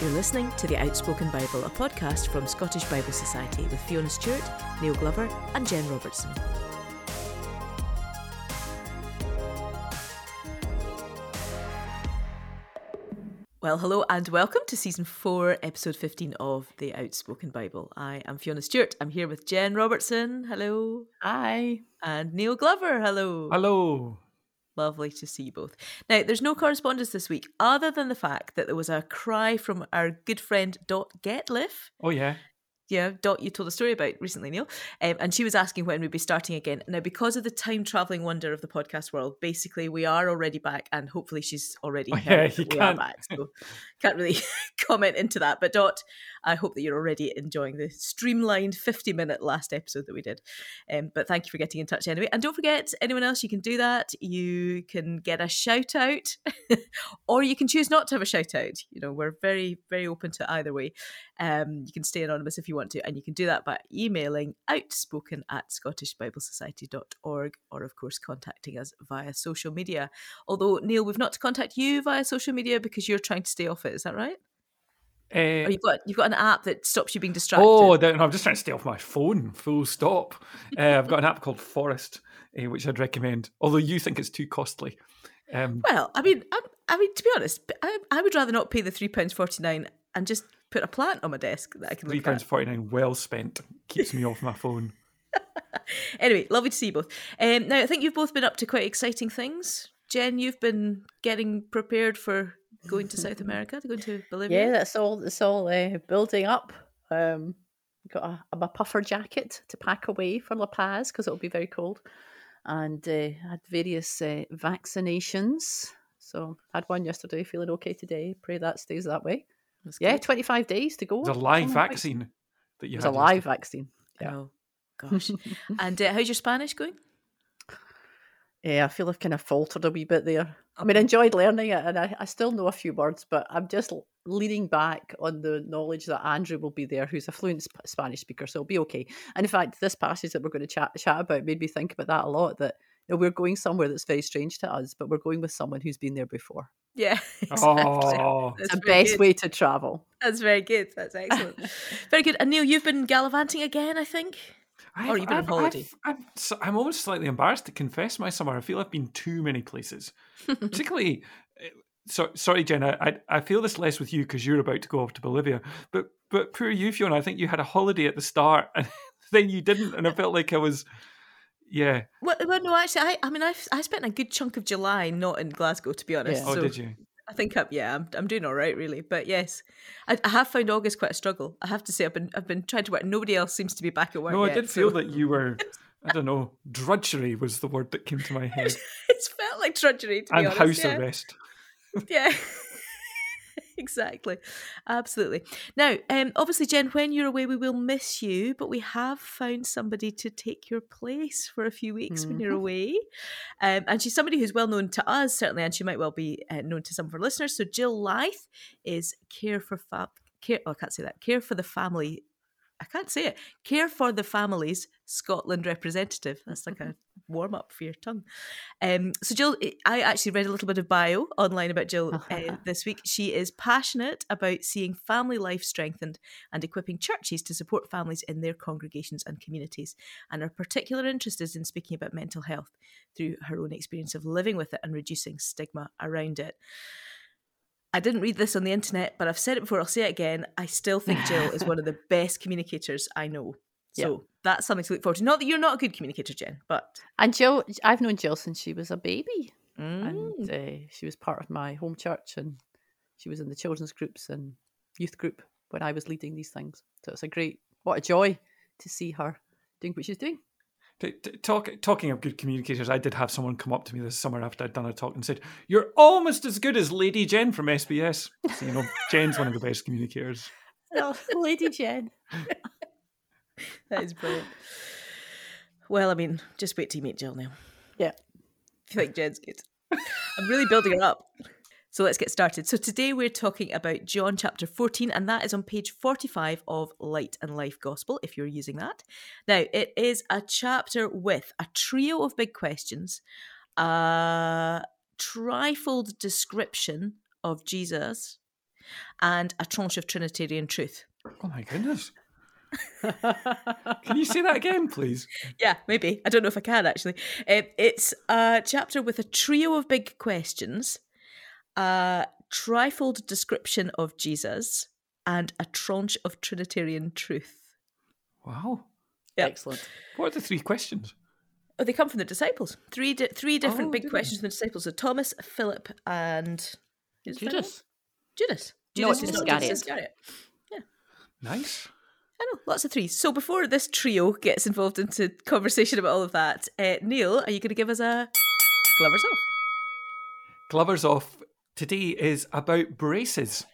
You're listening to The Outspoken Bible, a podcast from Scottish Bible Society with Fiona Stewart, Neil Glover, and Jen Robertson. Well, hello and welcome to season four, episode 15 of The Outspoken Bible. I am Fiona Stewart. I'm here with Jen Robertson. Hello. Hi. And Neil Glover. Hello. Hello. Lovely to see you both. Now, there's no correspondence this week other than the fact that there was a cry from our good friend Dot Getliff. Oh, yeah yeah, Dot, you told a story about recently, Neil, um, and she was asking when we'd be starting again. Now, because of the time traveling wonder of the podcast world, basically we are already back, and hopefully she's already oh, yeah, you we can't. back, so can't really comment into that. But Dot, I hope that you're already enjoying the streamlined 50 minute last episode that we did. Um, but thank you for getting in touch anyway, and don't forget anyone else you can do that. You can get a shout out, or you can choose not to have a shout out. You know, we're very very open to either way. Um, you can stay anonymous if you want to, and you can do that by emailing outspoken at scottishbiblesociety.org or, of course, contacting us via social media. Although, Neil, we've not to contact you via social media because you're trying to stay off it. Is that right? Uh, or you've got you've got an app that stops you being distracted. Oh, no, I'm just trying to stay off my phone. Full stop. uh, I've got an app called Forest, uh, which I'd recommend. Although you think it's too costly. Um, well, I mean, I, I, mean, to be honest, I, I would rather not pay the three pounds forty nine and just put a plant on my desk that I can. Three pounds forty nine, well spent. Keeps me off my phone. anyway, lovely to see you both. Um, now, I think you've both been up to quite exciting things. Jen, you've been getting prepared for going to South America, to go to Bolivia. Yeah, that's all. It's all uh, building up. Um, got a, a, puffer jacket to pack away for La Paz because it'll be very cold, and uh, had various uh, vaccinations. So had one yesterday, feeling okay today. Pray that stays that way yeah, 25 days to go. It's a live vaccine that you have. It's a live vaccine. Yeah. Oh, gosh. and uh, how's your Spanish going? Yeah, I feel I've kind of faltered a wee bit there. I mean, I enjoyed learning it, and I, I still know a few words, but I'm just leaning back on the knowledge that Andrew will be there, who's a fluent sp- Spanish speaker, so it'll be okay. And in fact, this passage that we're going to chat chat about made me think about that a lot. That you know, we're going somewhere that's very strange to us, but we're going with someone who's been there before. Yeah. Oh. Exactly. Oh, That's the best good. way to travel. That's very good. That's excellent. very good. And Neil, you've been gallivanting again, I think. I've, or been I've, on holiday. i am I'm almost slightly embarrassed to confess my summer. I feel I've been too many places, particularly. Eh, so, sorry, Jenna. I, I feel this less with you because you're about to go off to Bolivia. But but poor you, Fiona. I think you had a holiday at the start, and then you didn't, and I felt like I was yeah. Well, well, no, actually, I, I mean, I, I spent a good chunk of July not in Glasgow, to be honest. Yeah. Oh, did you? I think I'm, yeah, I'm, I'm doing all right, really. But yes, I, I, have found August quite a struggle. I have to say, I've been, I've been trying to work. Nobody else seems to be back at work. No, yet, I did so. feel that you were. I don't know. Drudgery was the word that came to my head. it's felt like drudgery, to and honest. house yeah. arrest. yeah. Exactly. Absolutely. Now, um, obviously, Jen, when you're away, we will miss you, but we have found somebody to take your place for a few weeks mm-hmm. when you're mm-hmm. away. Um, and she's somebody who's well known to us, certainly, and she might well be uh, known to some of our listeners. So, Jill Lyth is Care for Fab. Care, oh, I can't say that. Care for the Family I can't say it. Care for the Families Scotland representative. That's like a warm up for your tongue. Um, so, Jill, I actually read a little bit of bio online about Jill uh, this week. She is passionate about seeing family life strengthened and equipping churches to support families in their congregations and communities. And her particular interest is in speaking about mental health through her own experience of living with it and reducing stigma around it. I didn't read this on the internet, but I've said it before, I'll say it again. I still think Jill is one of the best communicators I know. So yep. that's something to look forward to. Not that you're not a good communicator, Jen, but. And Jill, I've known Jill since she was a baby. Mm. And uh, she was part of my home church and she was in the children's groups and youth group when I was leading these things. So it's a great, what a joy to see her doing what she's doing. Talk, talking of good communicators, I did have someone come up to me this summer after I'd done a talk and said, "You're almost as good as Lady Jen from SBS." So, you know, Jen's one of the best communicators. Oh, Lady Jen. that is brilliant. Well, I mean, just wait till you meet Jill now. Yeah, I feel like Jen's good. I'm really building her up. So let's get started. So today we're talking about John chapter 14, and that is on page 45 of Light and Life Gospel, if you're using that. Now, it is a chapter with a trio of big questions, a trifold description of Jesus, and a tranche of Trinitarian truth. Oh my goodness. can you say that again, please? Yeah, maybe. I don't know if I can actually. Um, it's a chapter with a trio of big questions, a trifold description of Jesus, and a tranche of Trinitarian truth. Wow. Yep. Excellent. What are the three questions? Oh, they come from the disciples. Three di- three different oh, big questions from the disciples. So Thomas, Philip, and Judas. Judas. Judas is Iscariot. Iscariot. Yeah. Nice. I know, lots of threes. So before this trio gets involved into conversation about all of that, uh, Neil, are you going to give us a Glovers off? Glovers off today is about braces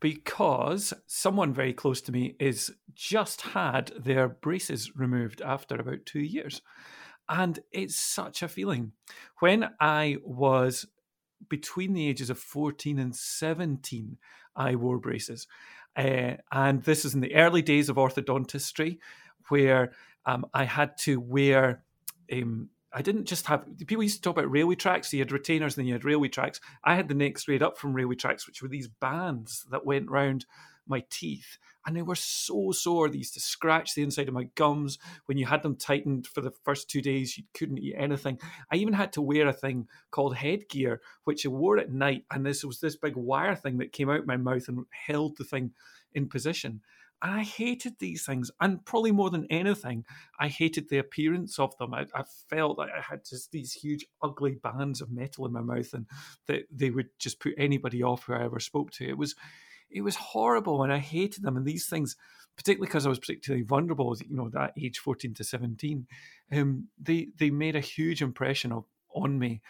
because someone very close to me is just had their braces removed after about two years. And it's such a feeling. When I was between the ages of 14 and 17, I wore braces. Uh, and this is in the early days of orthodontistry, where um, I had to wear. Um, I didn't just have people used to talk about railway tracks. So you had retainers, and then you had railway tracks. I had the neck straight up from railway tracks, which were these bands that went round my teeth, and they were so sore. They used to scratch the inside of my gums. When you had them tightened for the first two days, you couldn't eat anything. I even had to wear a thing called headgear, which I wore at night, and this was this big wire thing that came out my mouth and held the thing in position. And I hated these things, and probably more than anything, I hated the appearance of them. I, I, felt like I had just these huge, ugly bands of metal in my mouth, and that they would just put anybody off who I ever spoke to. It was, it was horrible, and I hated them. And these things, particularly because I was particularly vulnerable, you know, that age fourteen to seventeen, um, they they made a huge impression of, on me.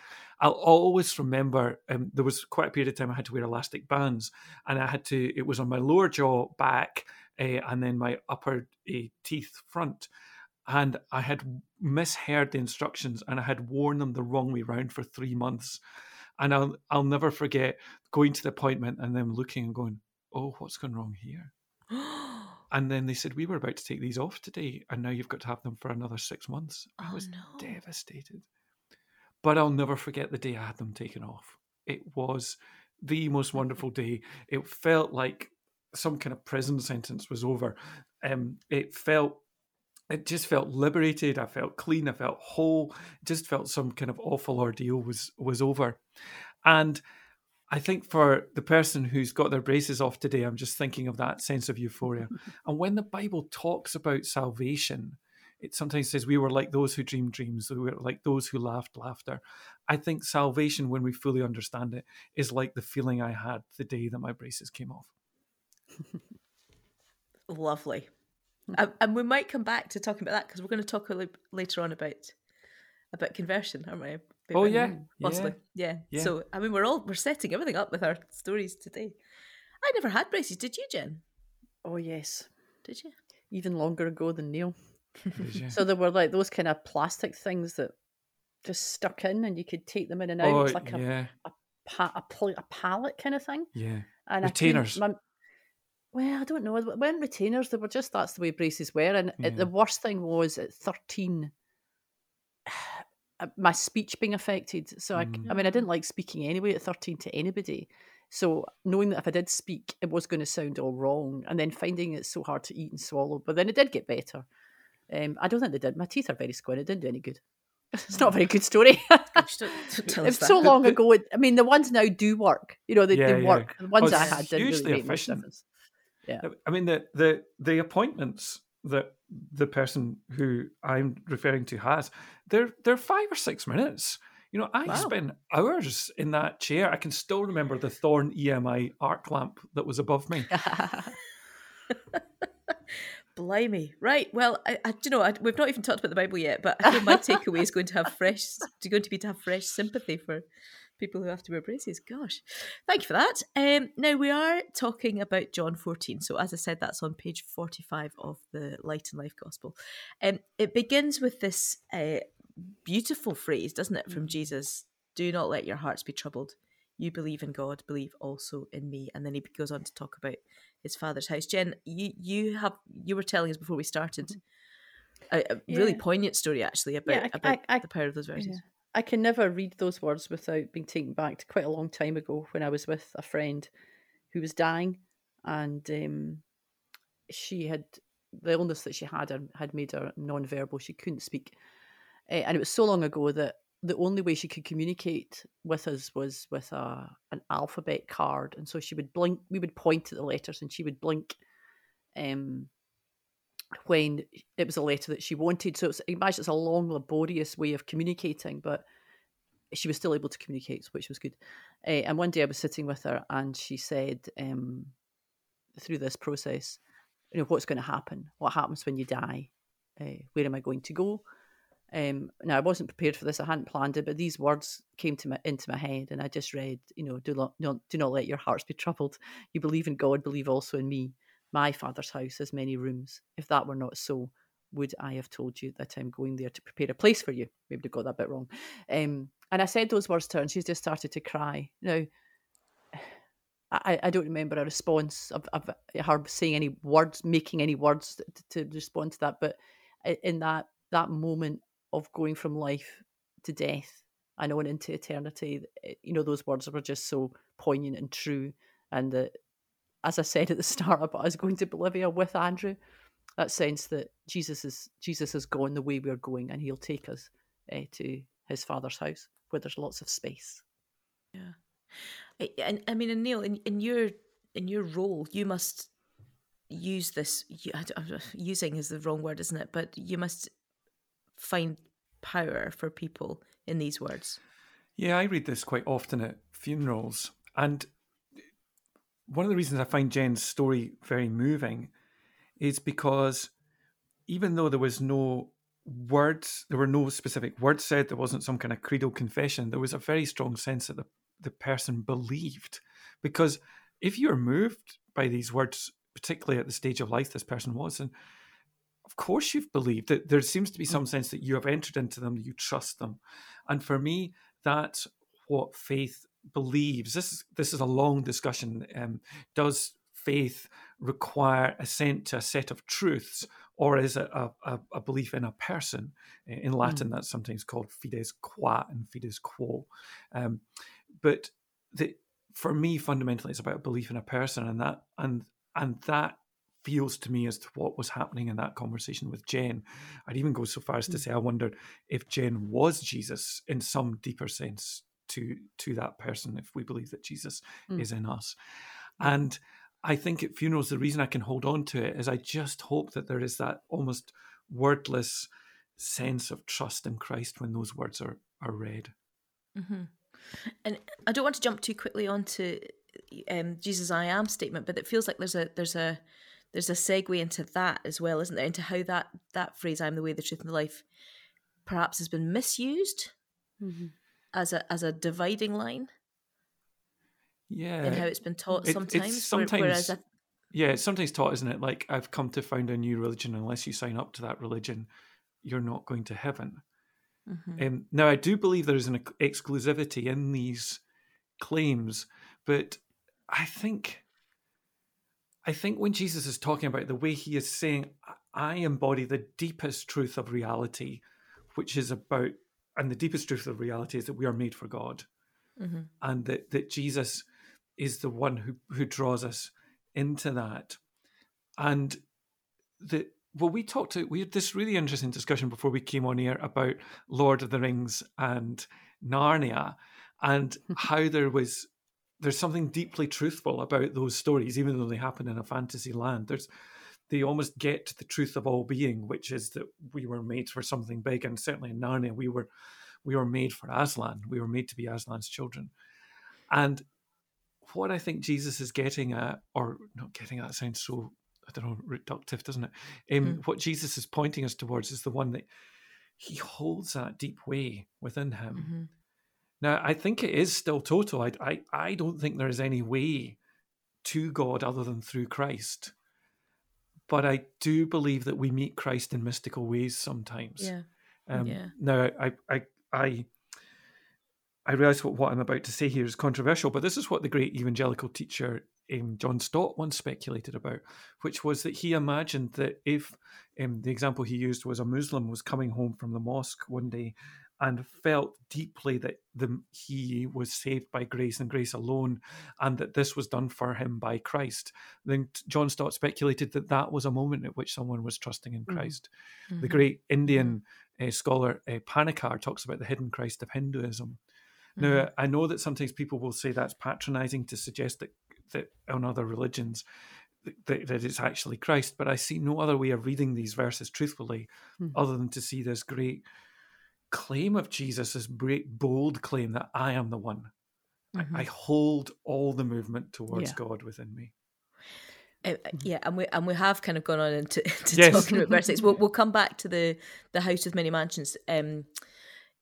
I'll always remember um, there was quite a period of time I had to wear elastic bands, and I had to. It was on my lower jaw, back, uh, and then my upper uh, teeth front. And I had misheard the instructions, and I had worn them the wrong way round for three months. And I'll I'll never forget going to the appointment and them looking and going, "Oh, what's gone wrong here?" and then they said, "We were about to take these off today, and now you've got to have them for another six months." I oh, was no. devastated. But I'll never forget the day I had them taken off. It was the most wonderful day. It felt like some kind of prison sentence was over. Um, it felt it just felt liberated. I felt clean. I felt whole. It just felt some kind of awful ordeal was was over. And I think for the person who's got their braces off today, I'm just thinking of that sense of euphoria. and when the Bible talks about salvation, it sometimes says we were like those who dreamed dreams, we were like those who laughed laughter. I think salvation, when we fully understand it, is like the feeling I had the day that my braces came off. Lovely. Hmm. and, and we might come back to talking about that because we're going to talk a little later on about about conversion, aren't we? Oh yeah, mm, possibly. Yeah. yeah. yeah. So I mean, we're all we're setting everything up with our stories today. I never had braces. Did you, Jen? Oh yes. Did you? Even longer ago than Neil so there were like those kind of plastic things that just stuck in, and you could take them in and out. Oh, it's like yeah. a a, pa- a, pl- a palate kind of thing. Yeah, and retainers. My, well, I don't know. When retainers, they were just that's the way braces were. And yeah. it, the worst thing was at thirteen, my speech being affected. So I, mm. I mean, I didn't like speaking anyway at thirteen to anybody. So knowing that if I did speak, it was going to sound all wrong, and then finding it so hard to eat and swallow. But then it did get better. Um, I don't think they did. My teeth are very square. It didn't do any good. It's not a very good story. it's so long ago. It, I mean, the ones now do work. You know, they, yeah, they work. Yeah. The ones oh, I had didn't really make much difference. Yeah. I mean, the the the appointments that the person who I'm referring to has, they're they're five or six minutes. You know, I wow. spent hours in that chair. I can still remember the Thorn EMI arc lamp that was above me. Blimey. Right. Well, I, I you know, I, we've not even talked about the Bible yet, but I think my takeaway is going to have fresh, going to be to have fresh sympathy for people who have to wear braces. Gosh, thank you for that. Um, now we are talking about John 14. So as I said, that's on page 45 of the Light and Life Gospel. Um, it begins with this uh, beautiful phrase, doesn't it, from mm. Jesus? Do not let your hearts be troubled. You believe in God, believe also in me. And then he goes on to talk about his father's house. Jen, you you have you were telling us before we started mm-hmm. a, a yeah. really poignant story actually about yeah, I, about I, I, the power of those verses. Yeah. I can never read those words without being taken back to quite a long time ago when I was with a friend who was dying, and um, she had the illness that she had had made her non-verbal. She couldn't speak, uh, and it was so long ago that the only way she could communicate with us was with a an alphabet card, and so she would blink. We would point at the letters, and she would blink. Um, when it was a letter that she wanted, so it's, imagine it's a long, laborious way of communicating, but she was still able to communicate, which was good. Uh, and one day I was sitting with her, and she said, um, through this process, you know, what's going to happen? What happens when you die? Uh, where am I going to go? Um, now I wasn't prepared for this. I hadn't planned it, but these words came to my, into my head, and I just read, you know, do not, not do not let your hearts be troubled. You believe in God, believe also in me. My Father's house has many rooms. If that were not so, would I have told you that I'm going there to prepare a place for you? Maybe I got that bit wrong. Um, and I said those words to her, and she's just started to cry. Now, I, I don't remember a response of, of her saying any words, making any words to, to respond to that. But in that that moment of going from life to death and on into eternity, eh, you know, those words were just so poignant and true. And that, as I said at the start about us going to Bolivia with Andrew, that sense that Jesus is Jesus has gone the way we're going, and He'll take us uh, to His Father's house where there's lots of space. Yeah, and I mean, and Neil, in, in your in your role, you must use this. You, using is the wrong word, isn't it? But you must find power for people in these words. Yeah, I read this quite often at funerals, and one of the reasons I find Jen's story very moving is because even though there was no words, there were no specific words said, there wasn't some kind of credo confession, there was a very strong sense that the, the person believed. Because if you're moved by these words, particularly at the stage of life this person was, and of course you've believed that there seems to be some sense that you have entered into them, you trust them. And for me, that's what faith believes. This is this is a long discussion. Um, does faith require assent to a set of truths, or is it a, a, a belief in a person? In Latin, mm. that's sometimes called fides qua and fides quo. Um, but the, for me, fundamentally, it's about belief in a person, and that and and that feels to me as to what was happening in that conversation with Jen. I'd even go so far as to mm. say I wondered if Jen was Jesus in some deeper sense to to that person, if we believe that Jesus mm. is in us, and I think at funerals, the reason I can hold on to it is I just hope that there is that almost wordless sense of trust in Christ when those words are, are read. Mm-hmm. And I don't want to jump too quickly onto um, Jesus I am statement, but it feels like there's a there's a there's a segue into that as well, isn't there? Into how that that phrase "I'm the way, the truth, and the life" perhaps has been misused mm-hmm. As a as a dividing line yeah and how it's been taught sometimes. It, sometimes whereas I, yeah, it's sometimes taught, isn't it? Like I've come to found a new religion. Unless you sign up to that religion, you're not going to heaven. Mm-hmm. Um, now, I do believe there is an exclusivity in these claims, but I think, I think when Jesus is talking about the way he is saying, "I embody the deepest truth of reality," which is about, and the deepest truth of reality is that we are made for God, mm-hmm. and that that Jesus is the one who who draws us into that. And the well, we talked to we had this really interesting discussion before we came on air about Lord of the Rings and Narnia, and how there was there's something deeply truthful about those stories, even though they happen in a fantasy land. There's they almost get to the truth of all being, which is that we were made for something big, and certainly in Narnia, we were we were made for Aslan. We were made to be Aslan's children, and what I think Jesus is getting at, or not getting at, sounds so I don't know reductive, doesn't it? Um, mm. What Jesus is pointing us towards is the one that he holds that deep way within him. Mm-hmm. Now, I think it is still total. I, I, I don't think there is any way to God other than through Christ. But I do believe that we meet Christ in mystical ways sometimes. Yeah. Um, yeah. Now, I, I, I I realize what, what I'm about to say here is controversial, but this is what the great evangelical teacher um, John Stott once speculated about, which was that he imagined that if um, the example he used was a Muslim was coming home from the mosque one day and felt deeply that the, he was saved by grace and grace alone, and that this was done for him by Christ, then John Stott speculated that that was a moment at which someone was trusting in mm-hmm. Christ. Mm-hmm. The great Indian uh, scholar uh, Panikkar talks about the hidden Christ of Hinduism. Mm-hmm. Now, I know that sometimes people will say that's patronizing to suggest that that on other religions that, that it's actually Christ, but I see no other way of reading these verses truthfully mm. other than to see this great claim of Jesus, this great bold claim that I am the one. Mm-hmm. I, I, hold all the movement towards yeah. God within me. Uh, uh, yeah, and we and we have kind of gone on into, into yes. talking about verse six. We'll, we'll come back to the the house with many mansions um,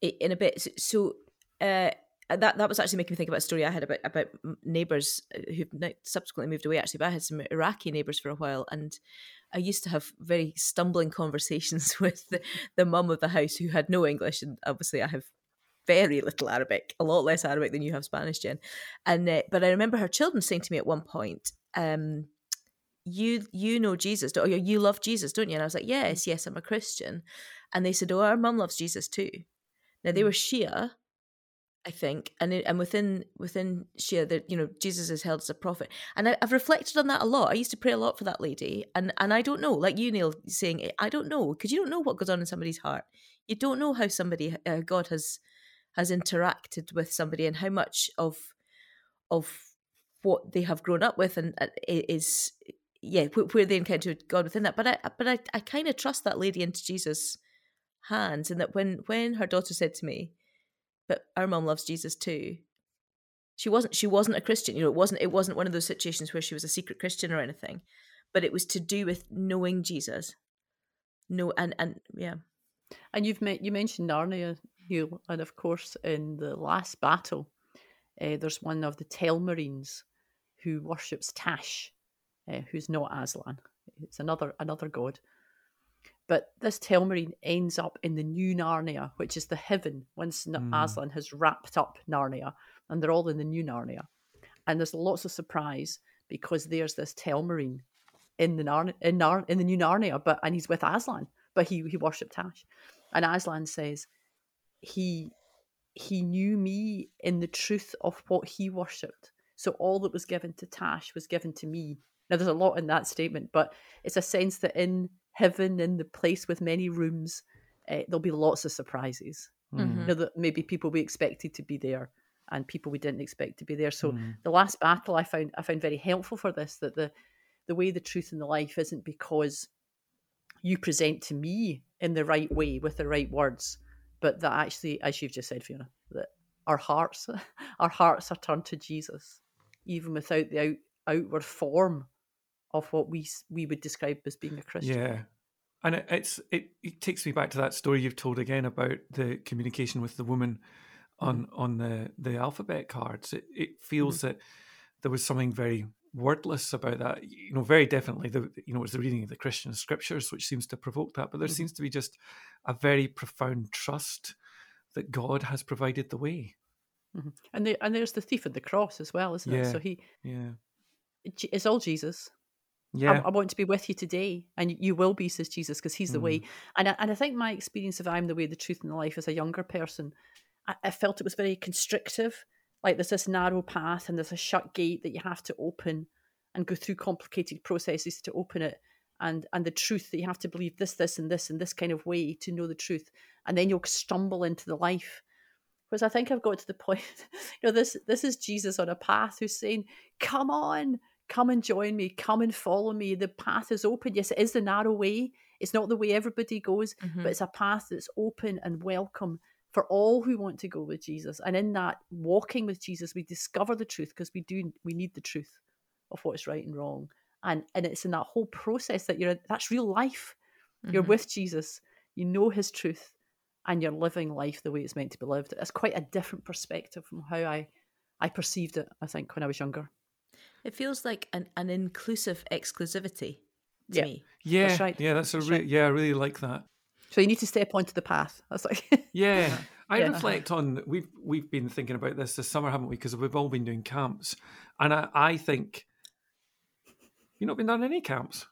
in a bit. So uh, that that was actually making me think about a story I had about about neighbours uh, who've subsequently moved away. Actually, but I had some Iraqi neighbours for a while, and I used to have very stumbling conversations with the, the mum of the house who had no English, and obviously I have very little Arabic, a lot less Arabic than you have Spanish, Jen. And uh, but I remember her children saying to me at one point, um, "You you know Jesus, or you love Jesus, don't you?" And I was like, "Yes, yes, I'm a Christian." And they said, "Oh, our mum loves Jesus too." Now they were Shia, I think, and and within within Shia, that you know Jesus is held as a prophet, and I, have reflected on that a lot. I used to pray a lot for that lady, and and I don't know, like you, Neil, saying I don't know because you don't know what goes on in somebody's heart. You don't know how somebody uh, God has has interacted with somebody and how much of of what they have grown up with and uh, is yeah where they encounter God within that. But I but I I kind of trust that lady into Jesus' hands, and that when when her daughter said to me but our mom loves Jesus too. She wasn't she wasn't a Christian, you know, it wasn't it wasn't one of those situations where she was a secret Christian or anything, but it was to do with knowing Jesus. No and and yeah. And you've met you mentioned Narnia, you and of course in the last battle, uh, there's one of the Telmarines who worships Tash, uh, who's not Aslan. It's another another god. But this Telmarine ends up in the new Narnia, which is the heaven once mm. Aslan has wrapped up Narnia, and they're all in the new Narnia. And there's lots of surprise because there's this Telmarine in the Narn- in, Nar- in the new Narnia, but and he's with Aslan, but he he worshipped Tash, and Aslan says he he knew me in the truth of what he worshipped. So all that was given to Tash was given to me. Now there's a lot in that statement, but it's a sense that in heaven in the place with many rooms, uh, there'll be lots of surprises. Mm-hmm. You know, that maybe people we expected to be there and people we didn't expect to be there. So mm. the last battle I found I found very helpful for this that the the way the truth in the life isn't because you present to me in the right way with the right words, but that actually, as you've just said, Fiona, that our hearts our hearts are turned to Jesus, even without the out, outward form of what we we would describe as being a Christian. Yeah, and it, it's it, it takes me back to that story you've told again about the communication with the woman on mm-hmm. on the the alphabet cards. It it feels mm-hmm. that there was something very wordless about that. You know, very definitely the you know it's the reading of the Christian scriptures which seems to provoke that, but there mm-hmm. seems to be just a very profound trust that God has provided the way. Mm-hmm. And there, and there's the thief at the cross as well, isn't yeah. it? So he, yeah, it's all Jesus. Yeah. I, I, want to be with you today, and you will be, says Jesus, because He's the mm. way. And I, and I think my experience of I'm the way, the truth, and the life as a younger person, I, I felt it was very constrictive. Like there's this narrow path, and there's a shut gate that you have to open, and go through complicated processes to open it. And and the truth that you have to believe this, this, and this, and this kind of way to know the truth, and then you'll stumble into the life. Whereas I think I've got to the point, you know, this this is Jesus on a path who's saying, "Come on." Come and join me, come and follow me. The path is open. Yes, it is the narrow way. It's not the way everybody goes, mm-hmm. but it's a path that's open and welcome for all who want to go with Jesus. And in that walking with Jesus, we discover the truth because we do we need the truth of what's right and wrong. And and it's in that whole process that you're that's real life. Mm-hmm. You're with Jesus, you know his truth, and you're living life the way it's meant to be lived. It's quite a different perspective from how I I perceived it, I think, when I was younger. It feels like an, an inclusive exclusivity to yeah. me. Yeah, that's right. Yeah, that's a re- right. yeah. I really like that. So you need to step onto the path. That's like yeah. I yeah. reflect on we've we've been thinking about this this summer, haven't we? Because we've all been doing camps, and I, I think you've not been done any camps.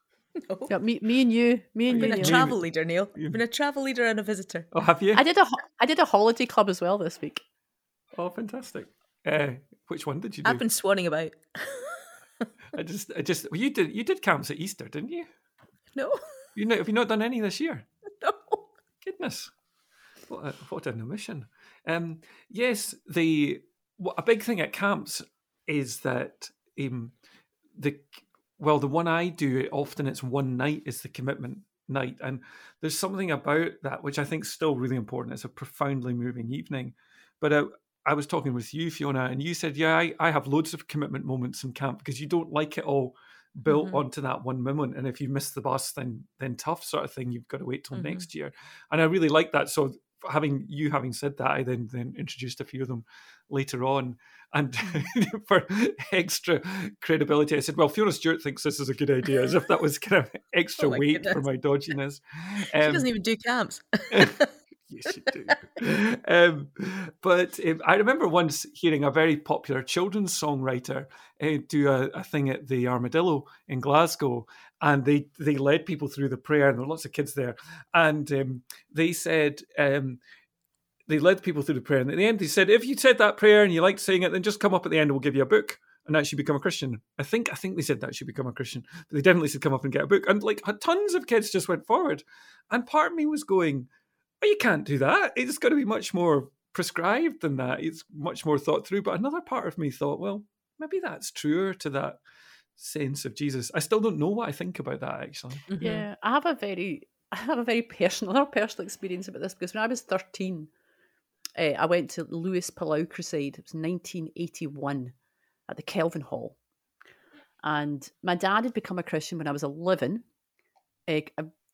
No. Yeah, me, me and you, me and You've you. Been a travel leader, Neil. You've been a travel leader and a visitor. Oh, have you? I did a I did a holiday club as well this week. Oh, fantastic! Uh, which one did you do? I've been swanning about. I just, I just, well, you did, you did camps at Easter, didn't you? No. You know, have you not done any this year? No. Goodness, what a, what an omission. Um, yes, the a big thing at camps is that um, the well, the one I do often it's one night is the commitment night, and there's something about that which I think is still really important. It's a profoundly moving evening, but uh, I was talking with you, Fiona, and you said, "Yeah, I, I have loads of commitment moments in camp because you don't like it all built mm-hmm. onto that one moment, and if you miss the bus, then then tough sort of thing. You've got to wait till mm-hmm. next year." And I really like that. So having you having said that, I then then introduced a few of them later on, and mm-hmm. for extra credibility, I said, "Well, Fiona Stewart thinks this is a good idea," as if that was kind of extra oh weight goodness. for my dodginess. Um, she doesn't even do camps. yes, you do. um, but um, I remember once hearing a very popular children's songwriter uh, do a, a, thing at the Armadillo in Glasgow, and they they led people through the prayer, and there were lots of kids there, and um, they said. Um, they led people through the prayer, and at the end, they said, "If you said that prayer and you liked saying it, then just come up at the end, and we'll give you a book." and actually become a Christian. I think I think they said that should become a Christian, but they definitely said come up and get a book. And like tons of kids just went forward, and part of me was going, but you can't do that. It's got to be much more prescribed than that. It's much more thought through. But another part of me thought, well, maybe that's truer to that sense of Jesus. I still don't know what I think about that actually. Mm-hmm. Yeah, I have a very I have a very personal another personal experience about this because when I was 13, uh, I went to Luis Palau Crusade. It was 1981 at the Kelvin Hall. And my dad had become a Christian when I was 11. Uh,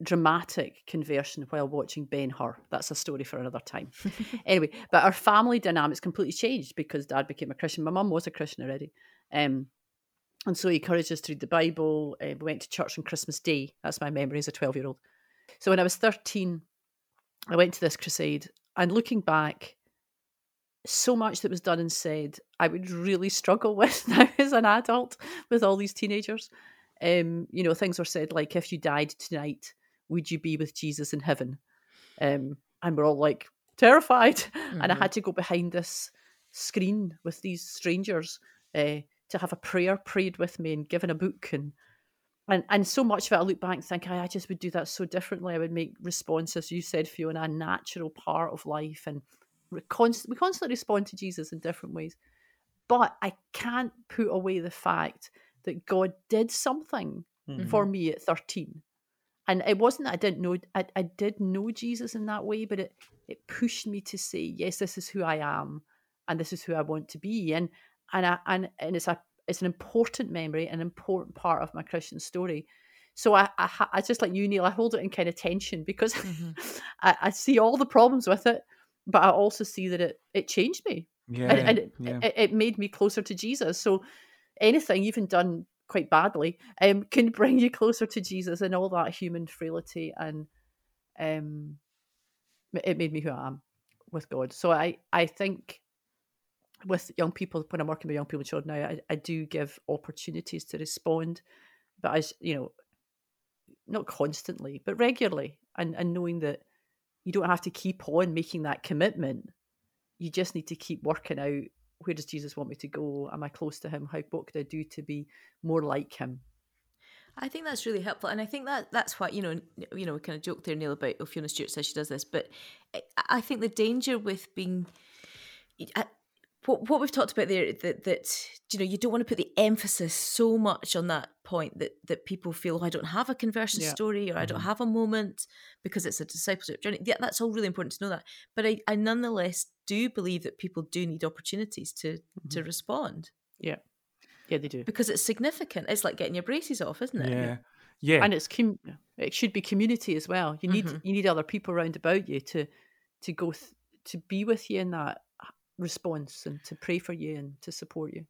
dramatic conversion while watching Ben Hur. That's a story for another time. anyway, but our family dynamics completely changed because dad became a Christian. My mum was a Christian already. Um, and so he encouraged us to read the Bible. Uh, we went to church on Christmas Day. That's my memory as a 12 year old. So when I was 13, I went to this crusade. And looking back, so much that was done and said, I would really struggle with now as an adult with all these teenagers. Um, you know, things were said like, if you died tonight, would you be with Jesus in heaven? Um, and we're all like terrified. Mm-hmm. And I mm-hmm. had to go behind this screen with these strangers uh, to have a prayer prayed with me and given a book and and and so much of it I look back and think I, I just would do that so differently. I would make responses, you said, Fiona, a natural part of life and we constantly respond to Jesus in different ways. But I can't put away the fact that God did something mm-hmm. for me at 13 and it wasn't that I didn't know I, I did know Jesus in that way, but it it pushed me to say, yes, this is who I am, and this is who I want to be, and and I, and and it's a it's an important memory, an important part of my Christian story. So I, I, I just like you, Neil, I hold it in kind of tension because mm-hmm. I, I see all the problems with it, but I also see that it it changed me, yeah, and, and yeah. it, it made me closer to Jesus. So anything, even done quite badly, um, can bring you closer to Jesus and all that human frailty, and um, it made me who I am with God. So I, I think with young people, when I'm working with young people and children now, I, I do give opportunities to respond, but as you know, not constantly, but regularly, and and knowing that you don't have to keep on making that commitment. You just need to keep working out where does Jesus want me to go? Am I close to him? How what could I do to be more like him? I think that's really helpful, and I think that that's why you know, you know, we kind of joked there, Neil, about Fiona Stewart says she does this, but eh, I think the danger with being, what what we've talked about there, that that you know, you don't want to put the emphasis so much on that point that that people feel oh, I don't have a conversion yeah. story or I don't mm-hmm. have a moment because it's a discipleship journey. Yeah, that's all really important to know that, but I, I nonetheless do believe that people do need opportunities to mm-hmm. to respond. Yeah, yeah, they do because it's significant. It's like getting your braces off, isn't it? Yeah, yeah, and it's com- it should be community as well. You need mm-hmm. you need other people around about you to to go th- to be with you in that response and to pray for you and to support you.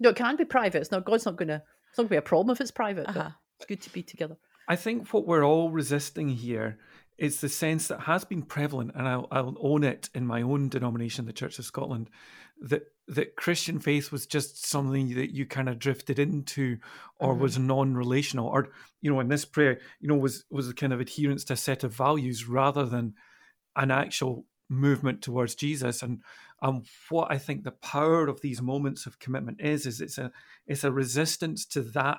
No, it can be private. It's not God's not going to. It's not going to be a problem if it's private. Uh-huh. But it's good to be together. I think what we're all resisting here is the sense that has been prevalent, and I'll, I'll own it in my own denomination, the Church of Scotland, that that Christian faith was just something that you kind of drifted into, or mm-hmm. was non-relational, or you know, in this prayer, you know, was was a kind of adherence to a set of values rather than an actual movement towards Jesus. And um, what I think the power of these moments of commitment is, is it's a it's a resistance to that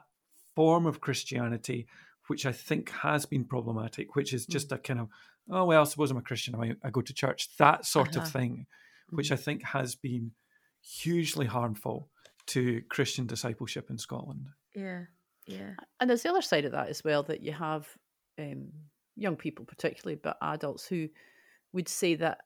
form of Christianity which I think has been problematic, which is just mm. a kind of, oh, well, I suppose I'm a Christian, I, I go to church, that sort uh-huh. of thing, which mm-hmm. I think has been hugely harmful to Christian discipleship in Scotland. Yeah, yeah. And there's the other side of that as well that you have um, young people, particularly, but adults who would say that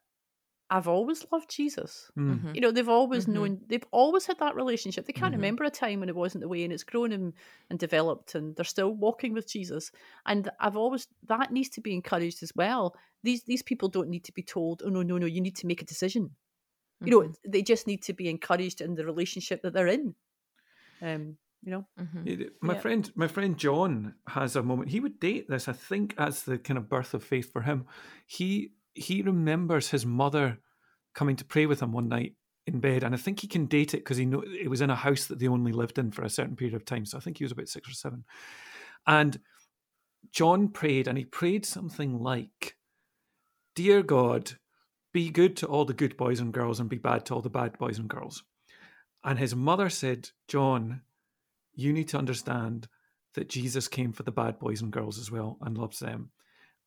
I've always loved Jesus. Mm-hmm. You know, they've always mm-hmm. known, they've always had that relationship. They can't mm-hmm. remember a time when it wasn't the way, and it's grown and, and developed, and they're still walking with Jesus. And I've always that needs to be encouraged as well. These these people don't need to be told, oh no, no, no, you need to make a decision. You know, mm-hmm. they just need to be encouraged in the relationship that they're in. Um, you know, mm-hmm. my yeah. friend, my friend John has a moment. He would date this, I think, as the kind of birth of faith for him. He he remembers his mother coming to pray with him one night in bed, and I think he can date it because he know it was in a house that they only lived in for a certain period of time. So I think he was about six or seven, and John prayed, and he prayed something like, "Dear God, be good to all the good boys and girls, and be bad to all the bad boys and girls." And his mother said, "John, you need to understand." That Jesus came for the bad boys and girls as well and loves them.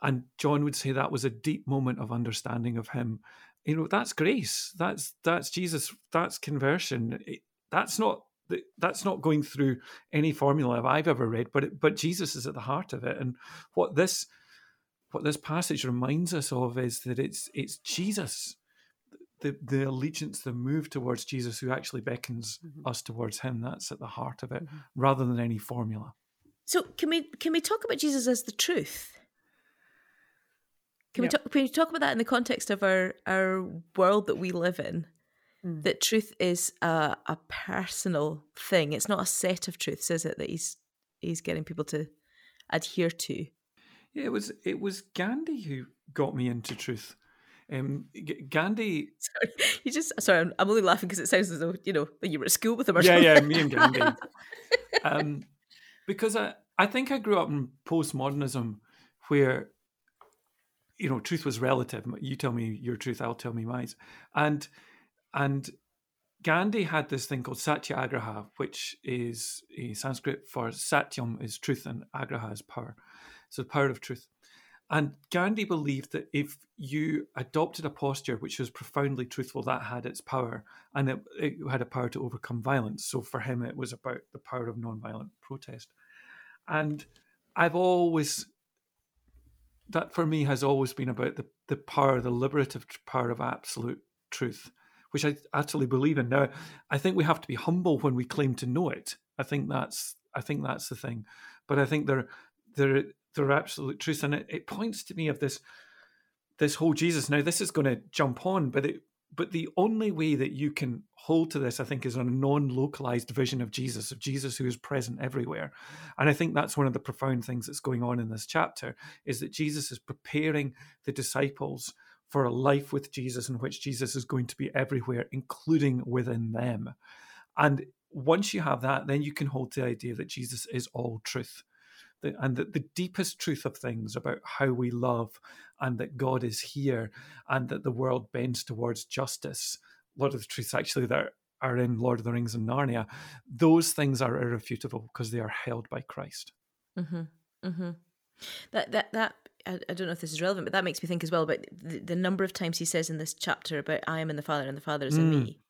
And John would say that was a deep moment of understanding of him. You know, that's grace. That's that's Jesus. That's conversion. That's not that's not going through any formula I've ever read, but it, but Jesus is at the heart of it. And what this what this passage reminds us of is that it's it's Jesus, the the allegiance, the move towards Jesus, who actually beckons mm-hmm. us towards Him. That's at the heart of it, mm-hmm. rather than any formula. So can we can we talk about Jesus as the truth? Can we talk? Can we talk about that in the context of our our world that we live in? Mm. That truth is a, a personal thing. It's not a set of truths, is it? That he's he's getting people to adhere to. Yeah, it was it was Gandhi who got me into truth. Um, G- Gandhi. Sorry, you just sorry. I'm, I'm only laughing because it sounds as though you know that you were at school with him. Or yeah, something. yeah, me and Gandhi. um, because I I think I grew up in postmodernism, where you know, truth was relative. You tell me your truth, I'll tell me mine. And and Gandhi had this thing called Satyagraha, which is a Sanskrit for Satyam is truth and Agraha is power. So the power of truth. And Gandhi believed that if you adopted a posture which was profoundly truthful, that had its power and it, it had a power to overcome violence. So for him, it was about the power of nonviolent protest. And I've always that for me has always been about the, the power, the liberative power of absolute truth, which I utterly believe in. Now, I think we have to be humble when we claim to know it. I think that's I think that's the thing. But I think they're they're they're absolute truth. And it, it points to me of this this whole Jesus. Now this is going to jump on, but it but the only way that you can hold to this, I think, is on a non localized vision of Jesus, of Jesus who is present everywhere. And I think that's one of the profound things that's going on in this chapter is that Jesus is preparing the disciples for a life with Jesus in which Jesus is going to be everywhere, including within them. And once you have that, then you can hold the idea that Jesus is all truth the, and the, the deepest truth of things about how we love and that God is here and that the world bends towards justice. A lot of the truths actually that are in Lord of the Rings and Narnia, those things are irrefutable because they are held by Christ. Mm-hmm. Mm-hmm. That that that I, I, don't know if this is relevant, but that makes me think as well about the, the, number of times he says in this chapter about I am in the Father and the Father is in mm. me.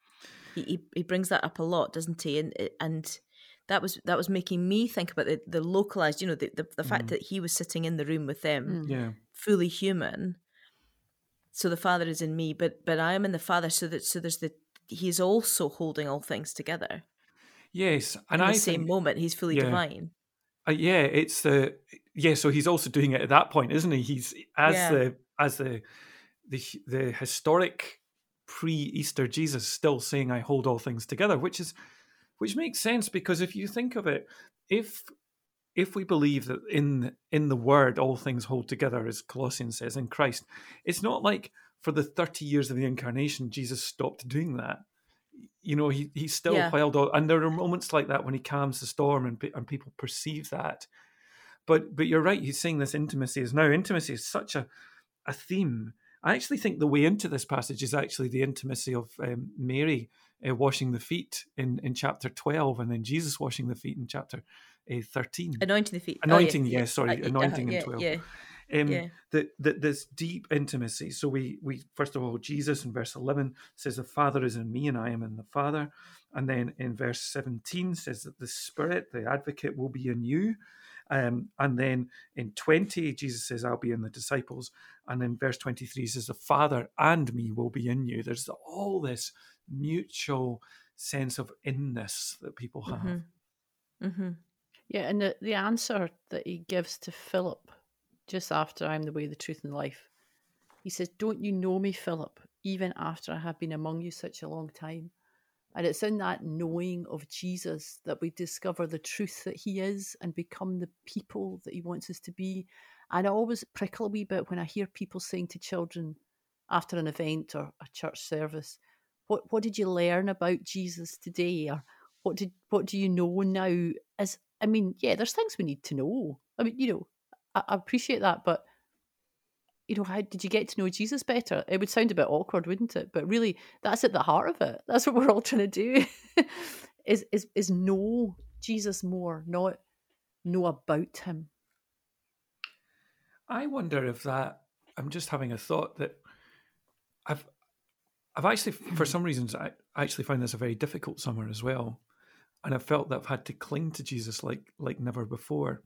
He, he, he brings that up a lot, doesn't he? And and that was that was making me think about the, the localized, you know, the, the, the fact mm. that he was sitting in the room with them, mm. yeah. fully human. So the Father is in me, but but I am in the Father. So that so there's the he's also holding all things together. Yes, and in I the same think, moment he's fully yeah. divine. Uh, yeah, it's the yeah. So he's also doing it at that point, isn't he? He's as yeah. the as the the the historic pre-Easter Jesus still saying, "I hold all things together," which is which makes sense because if you think of it, if if we believe that in in the Word all things hold together, as Colossians says in Christ, it's not like for the thirty years of the incarnation Jesus stopped doing that. You know, he he's still yeah. on, and there are moments like that when he calms the storm, and and people perceive that. But but you're right. He's saying this intimacy is now intimacy is such a a theme. I actually think the way into this passage is actually the intimacy of um, Mary uh, washing the feet in, in chapter 12 and then Jesus washing the feet in chapter uh, 13. Anointing the feet. Anointing, oh, yeah, yeah, sorry, uh, anointing in 12. Yeah. Um, yeah. That, that this deep intimacy. So we we first of all, Jesus in verse eleven says, "The Father is in me, and I am in the Father." And then in verse seventeen says that the Spirit, the Advocate, will be in you. Um, and then in 20, Jesus says, I'll be in the disciples. And then verse 23 says, The Father and me will be in you. There's all this mutual sense of inness that people have. Mm-hmm. Mm-hmm. Yeah, and the, the answer that he gives to Philip just after I'm the way, the truth, and life, he says, Don't you know me, Philip, even after I have been among you such a long time? And it's in that knowing of Jesus that we discover the truth that he is and become the people that he wants us to be. And I always prickle a wee bit when I hear people saying to children after an event or a church service, what what did you learn about Jesus today? Or what did what do you know now? As I mean, yeah, there's things we need to know. I mean, you know, I, I appreciate that, but you know, how did you get to know Jesus better? It would sound a bit awkward, wouldn't it? But really, that's at the heart of it. That's what we're all trying to do. is is is know Jesus more, not know about him. I wonder if that I'm just having a thought that I've I've actually for some reasons I actually find this a very difficult summer as well. And I've felt that I've had to cling to Jesus like like never before.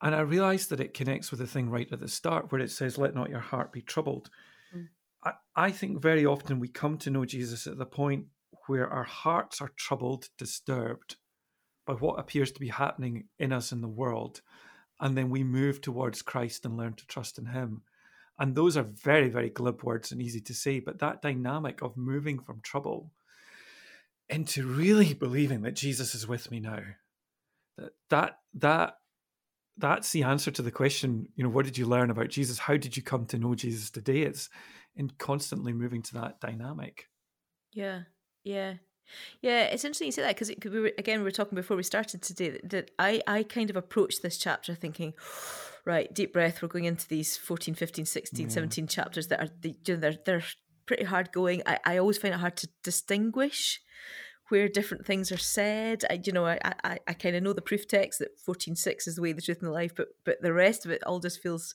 And I realized that it connects with the thing right at the start where it says, Let not your heart be troubled. Mm. I, I think very often we come to know Jesus at the point where our hearts are troubled, disturbed by what appears to be happening in us in the world. And then we move towards Christ and learn to trust in Him. And those are very, very glib words and easy to say, but that dynamic of moving from trouble into really believing that Jesus is with me now, that that that that's the answer to the question, you know, what did you learn about Jesus? How did you come to know Jesus today? It's in constantly moving to that dynamic. Yeah, yeah. Yeah, it's interesting you say that because we were, again we were talking before we started today that, that I I kind of approached this chapter thinking, right, deep breath. We're going into these 14, 15, 16, yeah. 17 chapters that are the, you know, they're they're pretty hard going. I, I always find it hard to distinguish where different things are said. I, you know, I, I, I kind of know the proof text that fourteen six is the way, the truth, and the life, but but the rest of it all just feels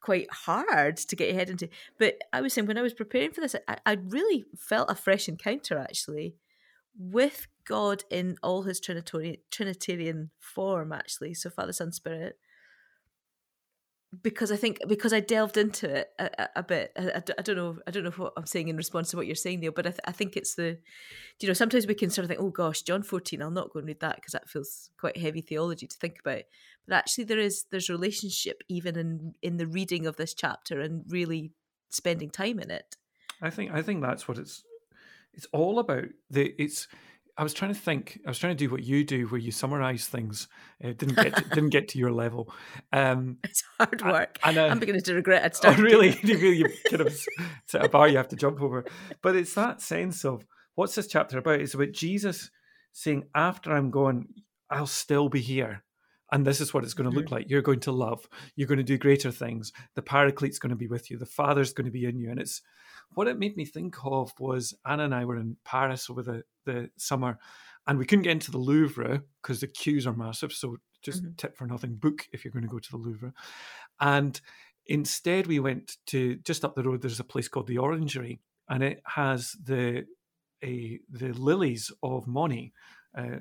quite hard to get your head into. But I was saying when I was preparing for this, I, I really felt a fresh encounter actually with God in all his Trinitarian Trinitarian form, actually. So Father, Son, Spirit because I think because I delved into it a, a bit. I, I, don't know. I don't know what I'm saying in response to what you're saying, Neil. But I, th- I think it's the, you know, sometimes we can sort of think, oh gosh, John 14. I'll not go and read that because that feels quite heavy theology to think about. But actually, there is there's relationship even in in the reading of this chapter and really spending time in it. I think I think that's what it's it's all about. The it's I was trying to think. I was trying to do what you do, where you summarize things. It didn't get to, didn't get to your level. Um, it's hard work. And, uh, I'm beginning to regret it. Oh, really? you kind of set a bar you have to jump over. But it's that sense of what's this chapter about? It's about Jesus saying, "After I'm gone, I'll still be here." And this is what it's going to look like. You're going to love. You're going to do greater things. The Paraclete's going to be with you. The Father's going to be in you. And it's what it made me think of was Anna and I were in Paris over the, the summer and we couldn't get into the Louvre because the queues are massive. So just mm-hmm. tip for nothing, book if you're going to go to the Louvre. And instead, we went to just up the road. There's a place called the Orangery, and it has the a, the lilies of Monet. Uh,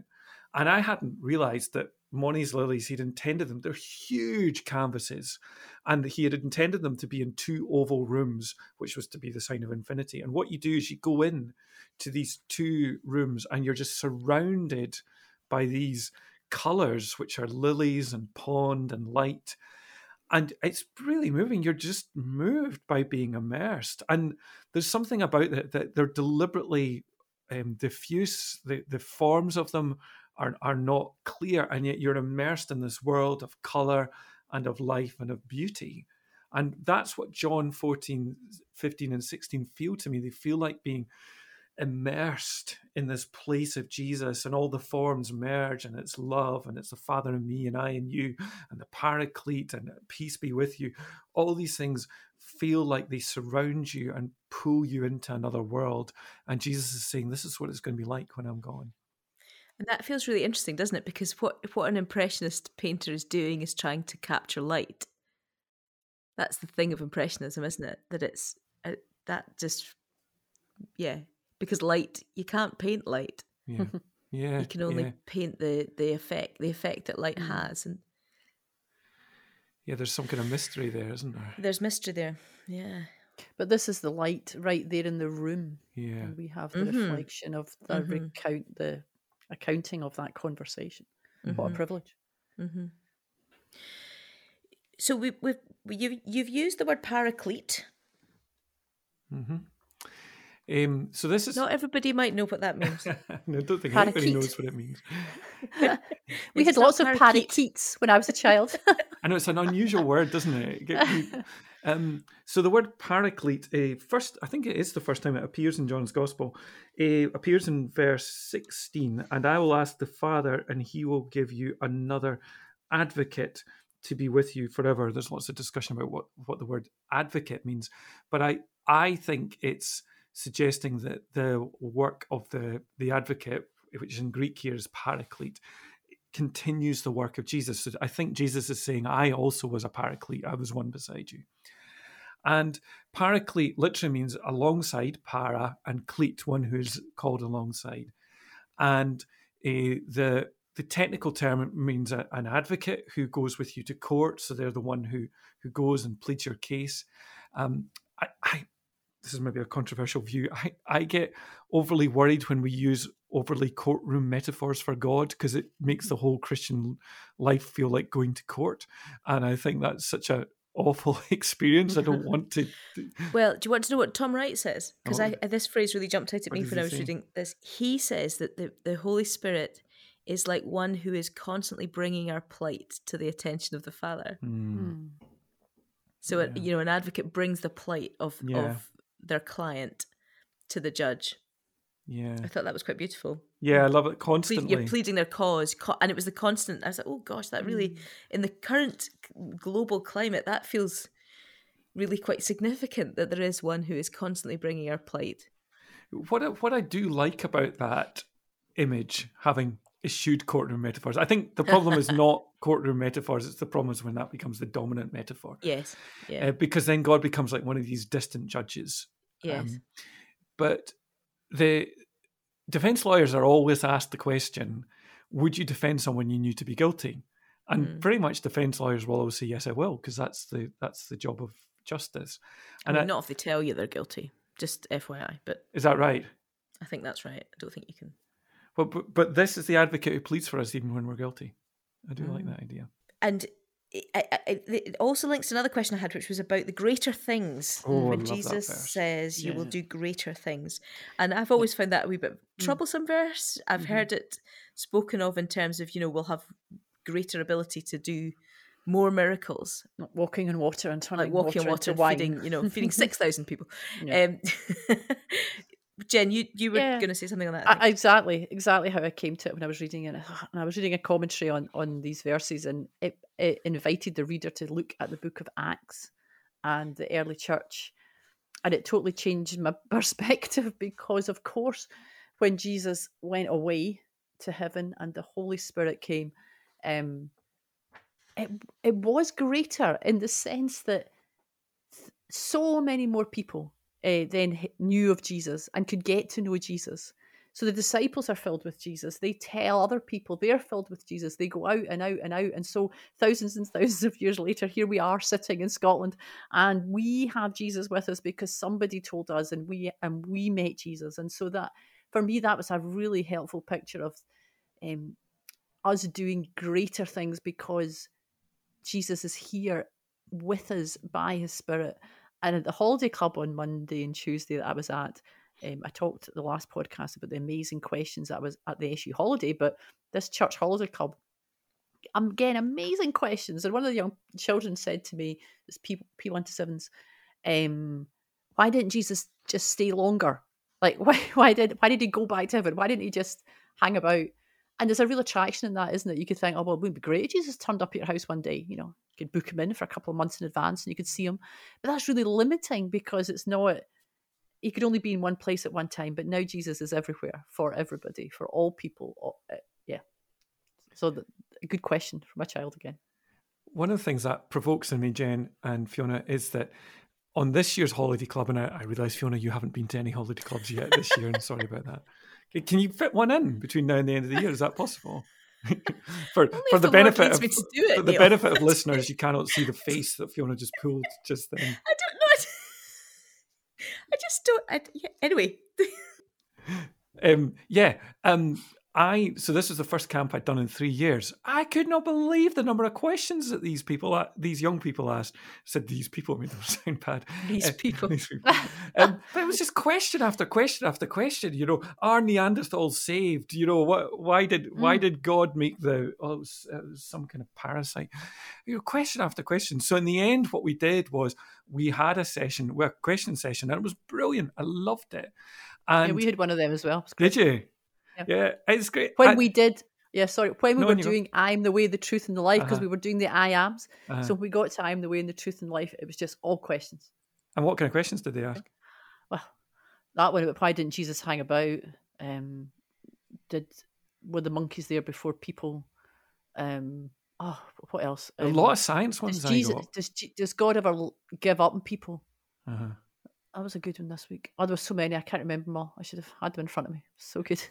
and I hadn't realised that Monet's lilies, he'd intended them, they're huge canvases, and he had intended them to be in two oval rooms, which was to be the sign of infinity. And what you do is you go in to these two rooms and you're just surrounded by these colors, which are lilies and pond and light. And it's really moving. You're just moved by being immersed. And there's something about it that they're deliberately um, diffuse. The, the forms of them are, are not clear, and yet you're immersed in this world of color and of life and of beauty. And that's what John 14, 15, and 16 feel to me. They feel like being immersed in this place of Jesus, and all the forms merge, and it's love, and it's the Father and me, and I and you, and the Paraclete, and peace be with you. All these things feel like they surround you and pull you into another world. And Jesus is saying, This is what it's going to be like when I'm gone. And that feels really interesting, doesn't it? Because what what an impressionist painter is doing is trying to capture light. That's the thing of impressionism, isn't it? That it's uh, that just yeah, because light you can't paint light. Yeah, yeah. you can only yeah. paint the the effect, the effect that light mm. has, and yeah, there's some kind of mystery there, isn't there? There's mystery there. Yeah. But this is the light right there in the room. Yeah. And we have the mm-hmm. reflection of the mm-hmm. recount the accounting of that conversation. Mm-hmm. What a mm-hmm. privilege. Mm-hmm. So we, we've you've you've used the word paraclete. Mm-hmm. Um, so this is not everybody might know what that means. no, I don't think Parakeet. anybody knows what it means. we had lots of parakeets when I was a child. I know it's an unusual word, doesn't it? Um, so the word paraclete, uh, first, I think it is the first time it appears in John's Gospel. Uh, appears in verse sixteen, and I will ask the Father, and He will give you another advocate to be with you forever. There's lots of discussion about what what the word advocate means, but I I think it's suggesting that the work of the, the advocate, which in Greek here is paraclete, continues the work of Jesus. So I think Jesus is saying, I also was a paraclete, I was one beside you. And paraclete literally means alongside, para, and cleat, one who's called alongside. And uh, the the technical term means a, an advocate who goes with you to court. So they're the one who who goes and pleads your case. Um, I, I this is maybe a controversial view. I, I get overly worried when we use overly courtroom metaphors for God because it makes the whole Christian life feel like going to court. And I think that's such a awful experience. I don't want to. Well, do you want to know what Tom Wright says? Because oh. this phrase really jumped out at me when I was say? reading this. He says that the, the Holy Spirit is like one who is constantly bringing our plight to the attention of the Father. Mm. So, yeah. you know, an advocate brings the plight of, yeah. of their client to the judge. Yeah. I thought that was quite beautiful. Yeah, I love it constantly. You're pleading their cause, and it was the constant. I was like, oh gosh, that really, mm. in the current global climate, that feels really quite significant that there is one who is constantly bringing our plight. What what I do like about that image, having eschewed courtroom metaphors, I think the problem is not courtroom metaphors. It's the problem is when that becomes the dominant metaphor. Yes. Yeah. Uh, because then God becomes like one of these distant judges. Yes. Um, but the defense lawyers are always asked the question would you defend someone you knew to be guilty? And mm. pretty much defense lawyers will always say, yes, I will, because that's the that's the job of justice. And I mean, I, not if they tell you they're guilty, just FYI. But is that right? I think that's right. I don't think you can. Well, but, but this is the advocate who pleads for us even when we're guilty. I do mm. like that idea. And it, also links to another question I had, which was about the greater things. Oh, when Jesus says, "You will do greater things," and I've always found that a wee bit mm. troublesome verse. I've mm-hmm. heard it spoken of in terms of you know we'll have greater ability to do more miracles, not walking on water and turning like walking water, water, feeding you know feeding six thousand people. Yeah. Um, Jen, you, you were yeah. going to say something on that. I, exactly, exactly how I came to it when I was reading it. And I was reading a commentary on on these verses, and it, it invited the reader to look at the book of Acts and the early church, and it totally changed my perspective because, of course, when Jesus went away to heaven and the Holy Spirit came, um, it it was greater in the sense that so many more people uh, then knew of Jesus and could get to know Jesus. So the disciples are filled with Jesus. They tell other people they're filled with Jesus. They go out and out and out. And so thousands and thousands of years later, here we are sitting in Scotland, and we have Jesus with us because somebody told us, and we and we met Jesus. And so that for me, that was a really helpful picture of um, us doing greater things because Jesus is here with us by His Spirit and at the holiday club on Monday and Tuesday that I was at, Um, I talked the last podcast about the amazing questions that was at the SU holiday, but this church holiday club, I'm getting amazing questions. And one of the young children said to me, "This P P one to sevens, um, why didn't Jesus just stay longer? Like why why did why did he go back to heaven? Why didn't he just hang about?" And there's a real attraction in that, isn't it? You could think, oh well, it would be great if Jesus turned up at your house one day. You know, you could book him in for a couple of months in advance, and you could see him. But that's really limiting because it's not he could only be in one place at one time, but now Jesus is everywhere for everybody, for all people. Uh, yeah. So, the, a good question from a child again. One of the things that provokes in me, Jen and Fiona, is that on this year's holiday club, and I, I realise Fiona, you haven't been to any holiday clubs yet this year, and sorry about that. Can you fit one in between now and the end of the year? Is that possible? for for the, benefit of, it, for the benefit of listeners, you cannot see the face that Fiona just pulled just then. I don't know. I just don't. I, yeah, anyway. um, yeah. Um, I so this was the first camp I'd done in three years. I could not believe the number of questions that these people, these young people asked. I said these people, I mean, them sound bad. These uh, people. These people. um, but it was just question after question after question. You know, are Neanderthals saved? You know, what? Why did mm. why did God make the? Oh, it was, it was some kind of parasite. You know, question after question. So in the end, what we did was we had a session, a question session, and it was brilliant. I loved it. And yeah, we had one of them as well. Did you? Yeah, yeah it's great. When I, we did, yeah, sorry, when we no, were doing I'm the way, the truth, and the life, because uh-huh. we were doing the I ams. Uh-huh. So we got to I'm the way, and the truth, and life, it was just all questions. And what kind of questions did they ask? Well, that one why didn't Jesus hang about? Um, did were the monkeys there before people? Um, oh, what else? Um, a lot of science ones. Does, Jesus, does, does God ever give up on people? Uh-huh. That was a good one this week. Oh, there were so many. I can't remember them all. I should have had them in front of me. So good.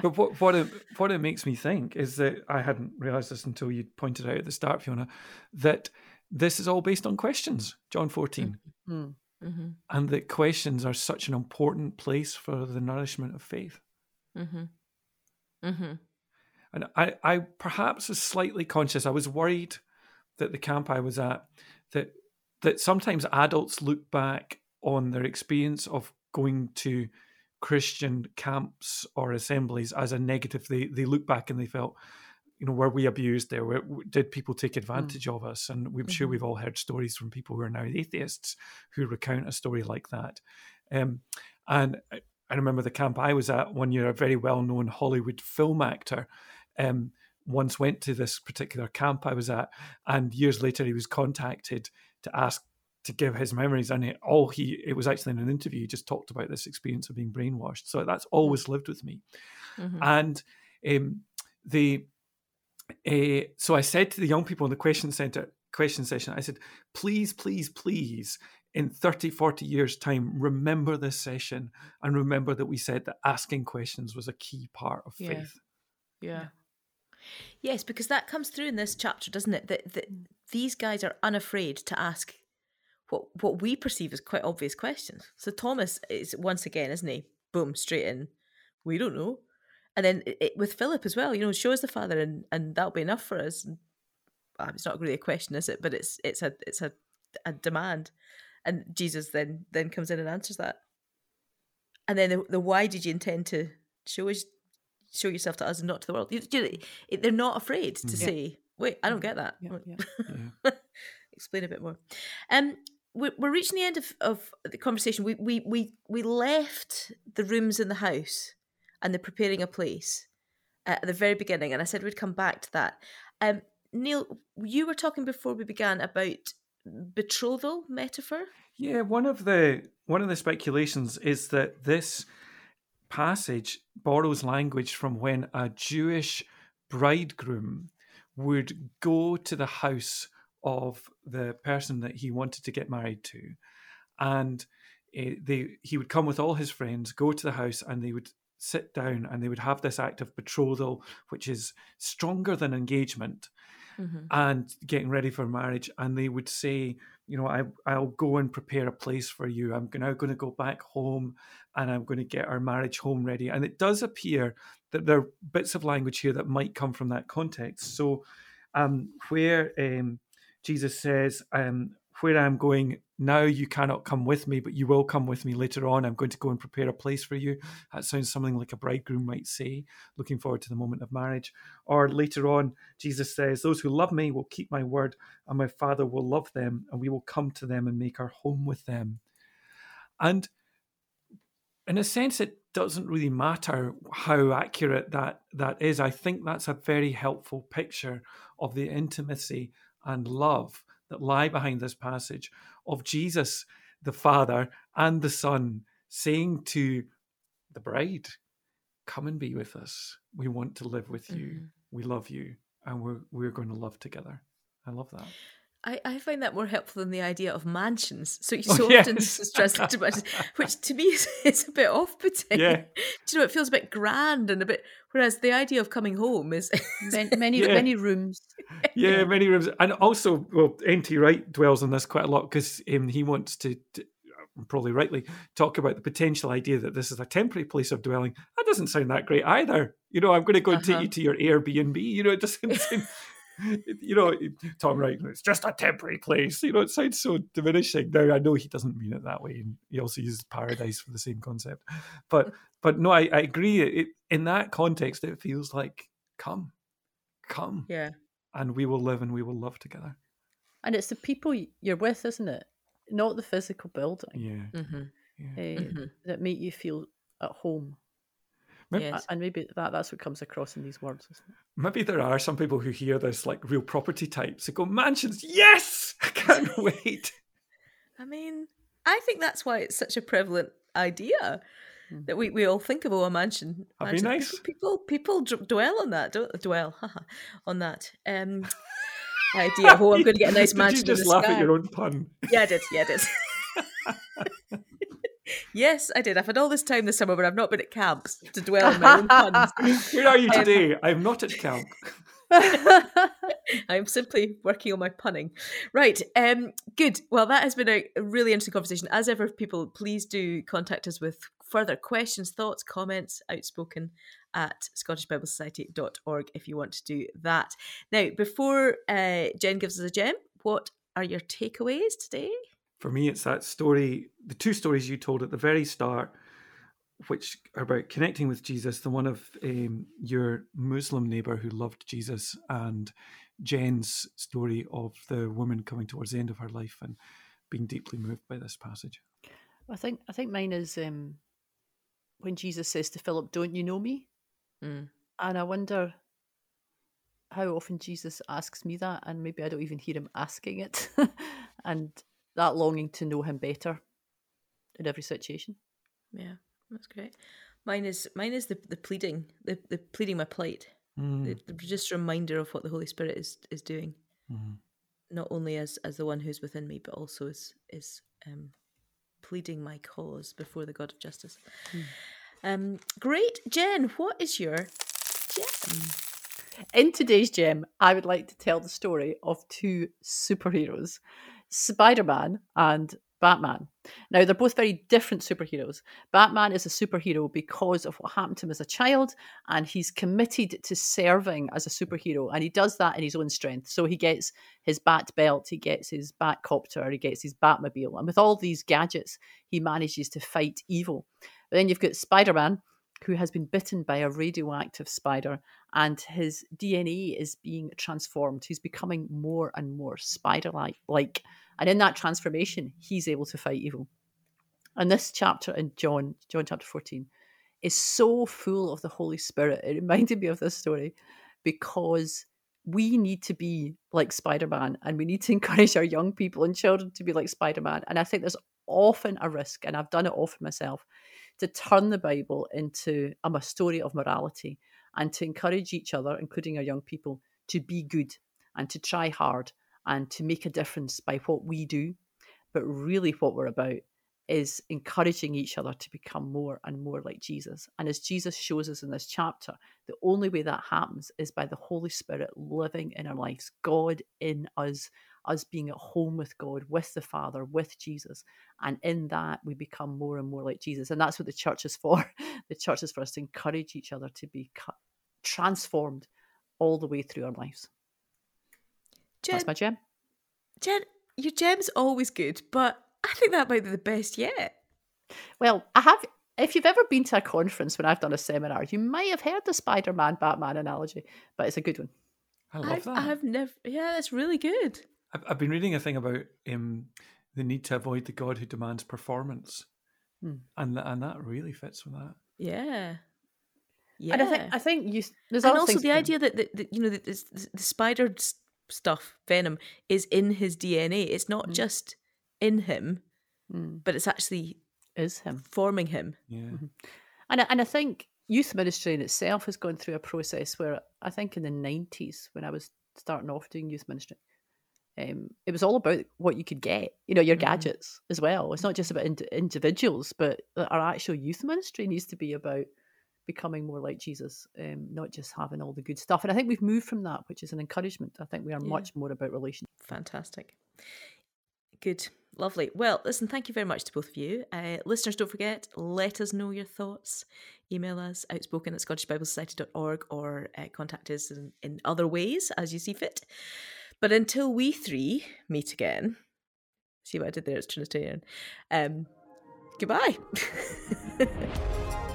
but what what it, what it makes me think is that I hadn't realised this until you pointed out at the start, Fiona, that this is all based on questions. John 14 mm-hmm. Mm-hmm. and that questions are such an important place for the nourishment of faith. Mm-hmm. mm-hmm. And I, I perhaps was slightly conscious. I was worried that the camp I was at that that sometimes adults look back on their experience of going to Christian camps or assemblies as a negative. They they look back and they felt, you know, were we abused there? Were, did people take advantage mm. of us? And I'm mm-hmm. sure we've all heard stories from people who are now atheists who recount a story like that. Um, and I remember the camp I was at one year. A very well known Hollywood film actor. Um, once went to this particular camp I was at, and years later he was contacted to ask to give his memories and it, all he it was actually in an interview he just talked about this experience of being brainwashed. So that's always lived with me. Mm-hmm. and um, the uh, so i said to the young people in the question center question session i said please please please in 30 40 years time remember this session and remember that we said that asking questions was a key part of yeah. faith. Yeah. Yes, because that comes through in this chapter, doesn't it? That, that these guys are unafraid to ask what what we perceive as quite obvious questions. So Thomas is once again, isn't he? Boom, straight in. We don't know. And then it, it, with Philip as well, you know, show us the Father, and and that'll be enough for us. Well, it's not really a question, is it? But it's it's a it's a a demand, and Jesus then then comes in and answers that. And then the, the why did you intend to show us show yourself to us and not to the world? You, you, they're not afraid to yeah. say, "Wait, I don't get that." Yeah, yeah. Explain a bit more. Um, we're, we're reaching the end of, of the conversation. We, we we we left the rooms in the house and the preparing a place at the very beginning, and I said we'd come back to that. Um, Neil, you were talking before we began about betrothal metaphor. Yeah, one of the one of the speculations is that this passage borrows language from when a Jewish bridegroom would go to the house of the person that he wanted to get married to, and uh, they he would come with all his friends, go to the house, and they would sit down and they would have this act of betrothal, which is stronger than engagement. Mm-hmm. and getting ready for marriage and they would say you know I, i'll go and prepare a place for you i'm now going to go back home and i'm going to get our marriage home ready and it does appear that there are bits of language here that might come from that context so um, where um, Jesus says, um, Where I'm going, now you cannot come with me, but you will come with me later on. I'm going to go and prepare a place for you. That sounds something like a bridegroom might say, looking forward to the moment of marriage. Or later on, Jesus says, Those who love me will keep my word, and my Father will love them, and we will come to them and make our home with them. And in a sense, it doesn't really matter how accurate that that is. I think that's a very helpful picture of the intimacy and love that lie behind this passage of Jesus, the Father, and the Son saying to the bride, Come and be with us. We want to live with you. Mm-hmm. We love you. And we're we're going to love together. I love that. I, I find that more helpful than the idea of mansions. So you so oh, often yes. translated mansions, which to me is, is a bit off putting. Yeah. Do you know, it feels a bit grand and a bit whereas the idea of coming home is many many, yeah. many rooms. Yeah, many rooms. And also, well, N.T. Wright dwells on this quite a lot because um, he wants to, to probably rightly talk about the potential idea that this is a temporary place of dwelling. That doesn't sound that great either. You know, I'm going to go and uh-huh. take you to your Airbnb. You know, it doesn't seem you know, Tom Wright, it's just a temporary place. You know, it sounds so diminishing. Now I know he doesn't mean it that way, and he also uses paradise for the same concept. But but no, I, I agree. It, in that context, it feels like come, come, yeah, and we will live and we will love together. And it's the people you're with, isn't it? Not the physical building. Yeah, mm-hmm. yeah. Uh, mm-hmm. that make you feel at home. Maybe, yes. And maybe that, that's what comes across in these words. Maybe there are some people who hear this like real property types who go, mansions, yes! I can't wait. I mean, I think that's why it's such a prevalent idea hmm. that we, we all think of oh, a mansion. That'd be nice. People people, people dwell on that, don't dwell on that um, idea. Oh, I'm going to get a nice mansion. Did you just laugh sky. at your own pun? Yeah, I did. Yeah, I did. Yes, I did. I've had all this time this summer, but I've not been at camps to dwell on my own puns. Where are you um, today? I'm not at camp. I'm simply working on my punning. Right. Um, good. Well, that has been a really interesting conversation. As ever, people, please do contact us with further questions, thoughts, comments, outspoken at scottishbiblesociety.org if you want to do that. Now, before uh, Jen gives us a gem, what are your takeaways today? For me, it's that story, the two stories you told at the very start, which are about connecting with Jesus the one of um, your Muslim neighbor who loved Jesus, and Jen's story of the woman coming towards the end of her life and being deeply moved by this passage. I think I think mine is um, when Jesus says to Philip, "Don't you know me?" Mm. And I wonder how often Jesus asks me that, and maybe I don't even hear him asking it. and that longing to know him better in every situation. Yeah, that's great. Mine is mine is the the pleading, the the pleading my plight. Mm. The, the, just reminder of what the Holy Spirit is is doing, mm. not only as as the one who's within me, but also is is um, pleading my cause before the God of justice. Mm. Um, great, Jen. What is your gem? In today's gem, I would like to tell the story of two superheroes Spider Man and Batman. Now, they're both very different superheroes. Batman is a superhero because of what happened to him as a child, and he's committed to serving as a superhero, and he does that in his own strength. So he gets his bat belt, he gets his bat copter, he gets his Batmobile, and with all these gadgets, he manages to fight evil. But then you've got Spider Man, who has been bitten by a radioactive spider and his DNA is being transformed. He's becoming more and more spider like. And in that transformation, he's able to fight evil. And this chapter in John, John chapter 14, is so full of the Holy Spirit. It reminded me of this story because we need to be like Spider Man and we need to encourage our young people and children to be like Spider Man. And I think there's often a risk, and I've done it often myself, to turn the Bible into um, a story of morality and to encourage each other, including our young people, to be good and to try hard and to make a difference by what we do. But really, what we're about is encouraging each other to become more and more like Jesus. And as Jesus shows us in this chapter, the only way that happens is by the Holy Spirit living in our lives, God in us, us being at home with God, with the Father, with Jesus. And in that, we become more and more like Jesus. And that's what the church is for. the church is for us to encourage each other to be transformed all the way through our lives. Jen, that's my gem. Jen, your gem's always good, but I think that might be the best yet. Well, I have. If you've ever been to a conference when I've done a seminar, you might have heard the Spider-Man Batman analogy, but it's a good one. I love I've, that. I've never. Yeah, that's really good. I've, I've been reading a thing about um, the need to avoid the God who demands performance, Hmm. and and that really fits with that. Yeah. Yeah. And I think I think you. There's and also the to- idea that, that, that you know the, the, the spider s- stuff venom is in his dna it's not Mm. just in him Mm, but it's actually is him. forming him Yeah, And I, and I think youth ministry in itself has gone through a process where I think in the 90s, when I was starting off doing youth ministry, um, it was all about what you could get, you know, your Mhm. gadgets as well. It's not just about ind- individuals, but our actual youth ministry needs to be about becoming more like Jesus, um, not just having all the good stuff. And I think we've moved from that, which is an encouragement. I think we are Yeah. much more about relationship. fantastic good lovely well listen thank you very much to both of you uh, listeners don't forget let us know your thoughts email us outspoken at scottishbiblesociety.org or uh, contact us in, in other ways as you see fit but until we three meet again see what i did there it's trinitarian um goodbye